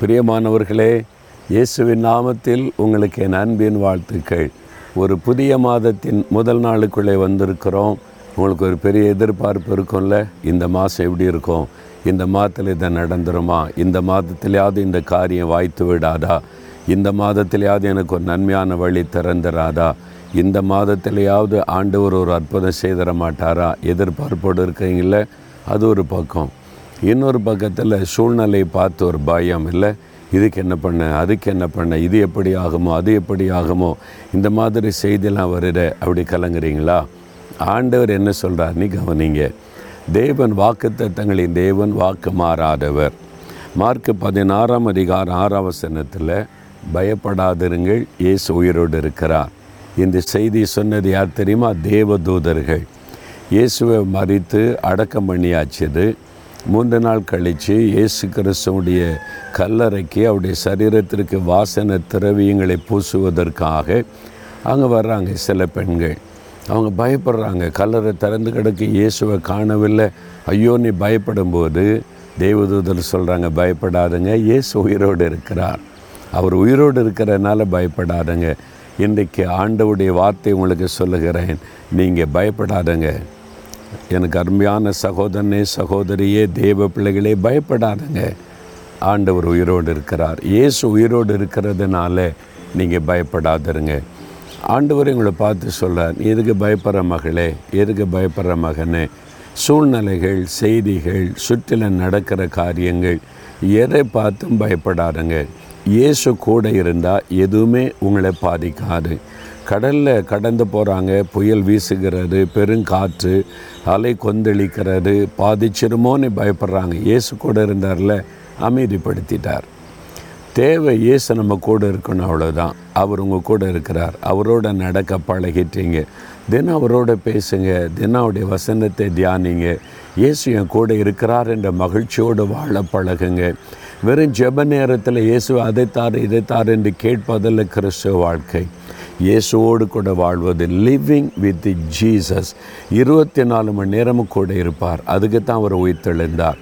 பிரியமானவர்களே இயேசுவின் நாமத்தில் உங்களுக்கு என் அன்பின் வாழ்த்துக்கள். ஒரு புதிய மாதத்தின் முதல் நாளுக்குள்ளே வந்திருக்கிறோம். உங்களுக்கு ஒரு பெரிய எதிர்பார்ப்பு இருக்கும்ல? இந்த மாதம் எப்படி இருக்கும்? இந்த மாதத்தில் இதை நடந்துருமா? இந்த மாதத்திலேயாவது இந்த காரியம் வாய்த்து விடாதா? இந்த மாதத்திலேயாவது எனக்கு ஒரு நன்மையான வழி திறந்துராதா? இந்த மாதத்திலேயாவது ஆண்டவர் ஒரு அற்புதம் செய்திட மாட்டாரா? எதிர்பார்ப்போடு இருக்கீங்கள அது ஒரு பக்கம். இன்னொரு பக்கத்தில் சூழ்நிலை பார்த்து ஒரு பயம் இல்லை. இதுக்கு என்ன பண்ண? அதுக்கு என்ன பண்ண? இது எப்படி ஆகுமோ? அது எப்படி ஆகுமோ? இந்த மாதிரி செய்தியெல்லாம் வருட அப்படி கலங்குறீங்களா? ஆண்டவர் என்ன சொல்கிறார் நீ கவனிங்க. தேவன் வாக்குத்தத்தங்களின் தேவன் வாக்கு மாறாதவர். மார்க்கு பதினாறாம் அதிகாரம் ஆறாம் வசனத்தில் பயப்படாதிருங்கள் இயேசு உயிரோடு இருக்கிறார். இந்த செய்தி சொன்னது யார் தெரியுமா? தேவதூதர்கள். இயேசுவை மறித்து அடக்கம் பண்ணியாச்சது மூன்று நாள் கழித்து இயேசு கிறிஸ்துவனுடைய கல்லறைக்கு அவருடைய சரீரத்திற்கு வாசனை திரவியங்களை பூசுவதற்காக அங்கே வர்றாங்க சில பெண்கள். அவங்க பயப்படுறாங்க. கல்லறை திறந்து கிடக்கு. இயேசுவை காணவில்லை. ஐயோ நீ பயப்படும்போது தேவதூதர் சொல்கிறாங்க பயப்படாதுங்க. இயேசு உயிரோடு இருக்கிறார். அவர் உயிரோடு இருக்கிறதுனால பயப்படாதுங்க. இன்றைக்கு ஆண்டவுடைய வார்த்தை உங்களுக்கு சொல்லுகிறேன். நீங்கள் பயப்படாதங்க. எனக்கு அருமையான சகோதரனே சகோதரியே தேவ பிள்ளைகளே பயப்படாதங்க. ஆண்டவர் உயிரோடு இருக்கிறார். இயேசு உயிரோடு இருக்கிறதுனால நீங்கள் பயப்படாதருங்க. ஆண்டவர் எங்களை பார்த்து சொல்கிறார் நீ எதுக்கு பயப்படுற மகளே? எதுக்கு பயப்படுற மகனே? சூழ்நிலைகள் செய்திகள் சுற்றிலும் நடக்கிற காரியங்கள் எதை பார்த்தும் பயப்படாதுங்க. இயேசு கூட இருந்தால் எதுவுமே உங்களை பாதிக்காது. கடலில் கடந்து போகிறாங்க புயல் வீசுகிறது பெருங்காற்று அலை கொந்தளிக்கிறது. பாதிச்சிருமோன்னு பயப்படுறாங்க. இயேசு கூட இருந்தார்ல அமைதிப்படுத்திட்டார். தேவை இயேசு நம்ம கூட இருக்கணும் அவ்வளோதான் அவர் உங்கள் கூட இருக்கிறார். அவரோட நடக்க பழகிட்டீங்க. தினம் அவரோட பேசுங்க. தினம் அவருடைய வசனத்தை தியானிங்க. இயேசு என் கூட இருக்கிறார் என்ற மகிழ்ச்சியோடு வாழ பழகுங்க. வெறும் ஜெப நேரத்தில் இயேசு அதைத்தார் இதைத்தார் என்று கேட்பதில் கிறிஸ்துவ வாழ்க்கை. இயேசுவோடு கூட வாழ்வது லிவிங் வித் ஜீசஸ் இருபத்தி நாலு மணி நேரமும் கூட இருப்பார். அதுக்கு தான் அவர் உயிர்த்தெழுந்தார்.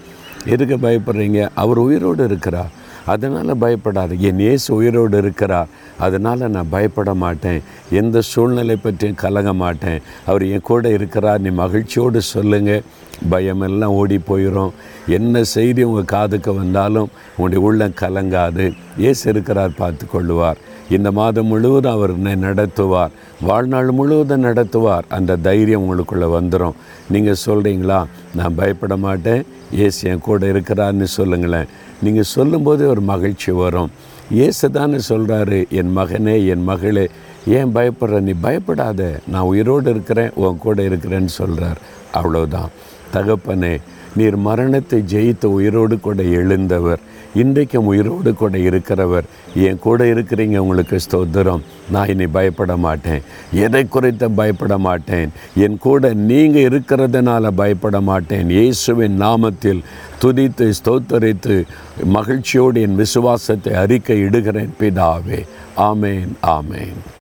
எதுக்கு பயப்படுறீங்க? அவர் உயிரோடு இருக்கிறார். அதனால் பயப்படாது என் இயேசு உயிரோடு இருக்கிறார். அதனால் நான் பயப்பட மாட்டேன். எந்த சூழ்நிலை பற்றியும் கலங்க மாட்டேன். அவர் என் கூட இருக்கிறார். நீ மகிழ்ச்சியோடு சொல்லுங்கள் பயமெல்லாம் ஓடி போயிடும் என்ன செய்தி உங்கள் காதுக்கு வந்தாலும் உங்களுடைய உள்ளம் கலங்காது. இயேசு இருக்கிறார் பார்த்து கொள்ளுவார். இந்த மாதம் முழுவதும் அவர் என்னை நடத்துவார். வாழ்நாள் முழுவதும் நடத்துவார். அந்த தைரியம் உங்களுக்குள்ளே வந்துடும் நீங்கள் சொல்கிறீங்களா நான் பயப்பட மாட்டேன். ஏசு என் கூட இருக்கிறான்னு சொல்லுங்களேன். நீங்கள் சொல்லும்போது ஒரு மகிழ்ச்சி வரும். இயேசு தானே சொல்கிறாரு என் மகனே என் மகளே ஏன் பயப்படுற? நீ பயப்படாத. நான் உயிரோடு இருக்கிறேன் உன் கூட இருக்கிறேன்னு சொல்கிறார் அவ்வளோதான் தகப்பனே நீர் மரணத்தை ஜெயித்து உயிரோடு கூட எழுந்தவர். இன்றைக்கும் உயிரோடு கூட இருக்கிறவர். என் கூட இருக்கிறீங்க உங்களுக்கு ஸ்தோத்திரம். நான் இனி பயப்பட மாட்டேன். எதை குறித்த பயப்பட மாட்டேன்? என் கூட நீங்கள் இருக்கிறதுனால பயப்பட மாட்டேன். இயேசுவின் நாமத்தில் துதித்து ஸ்தோத்தரித்து மகிழ்ச்சியோடு என் விசுவாசத்தை அறிக்கை இடுகிறேன் பிதாவே. ஆமேன் ஆமேன்.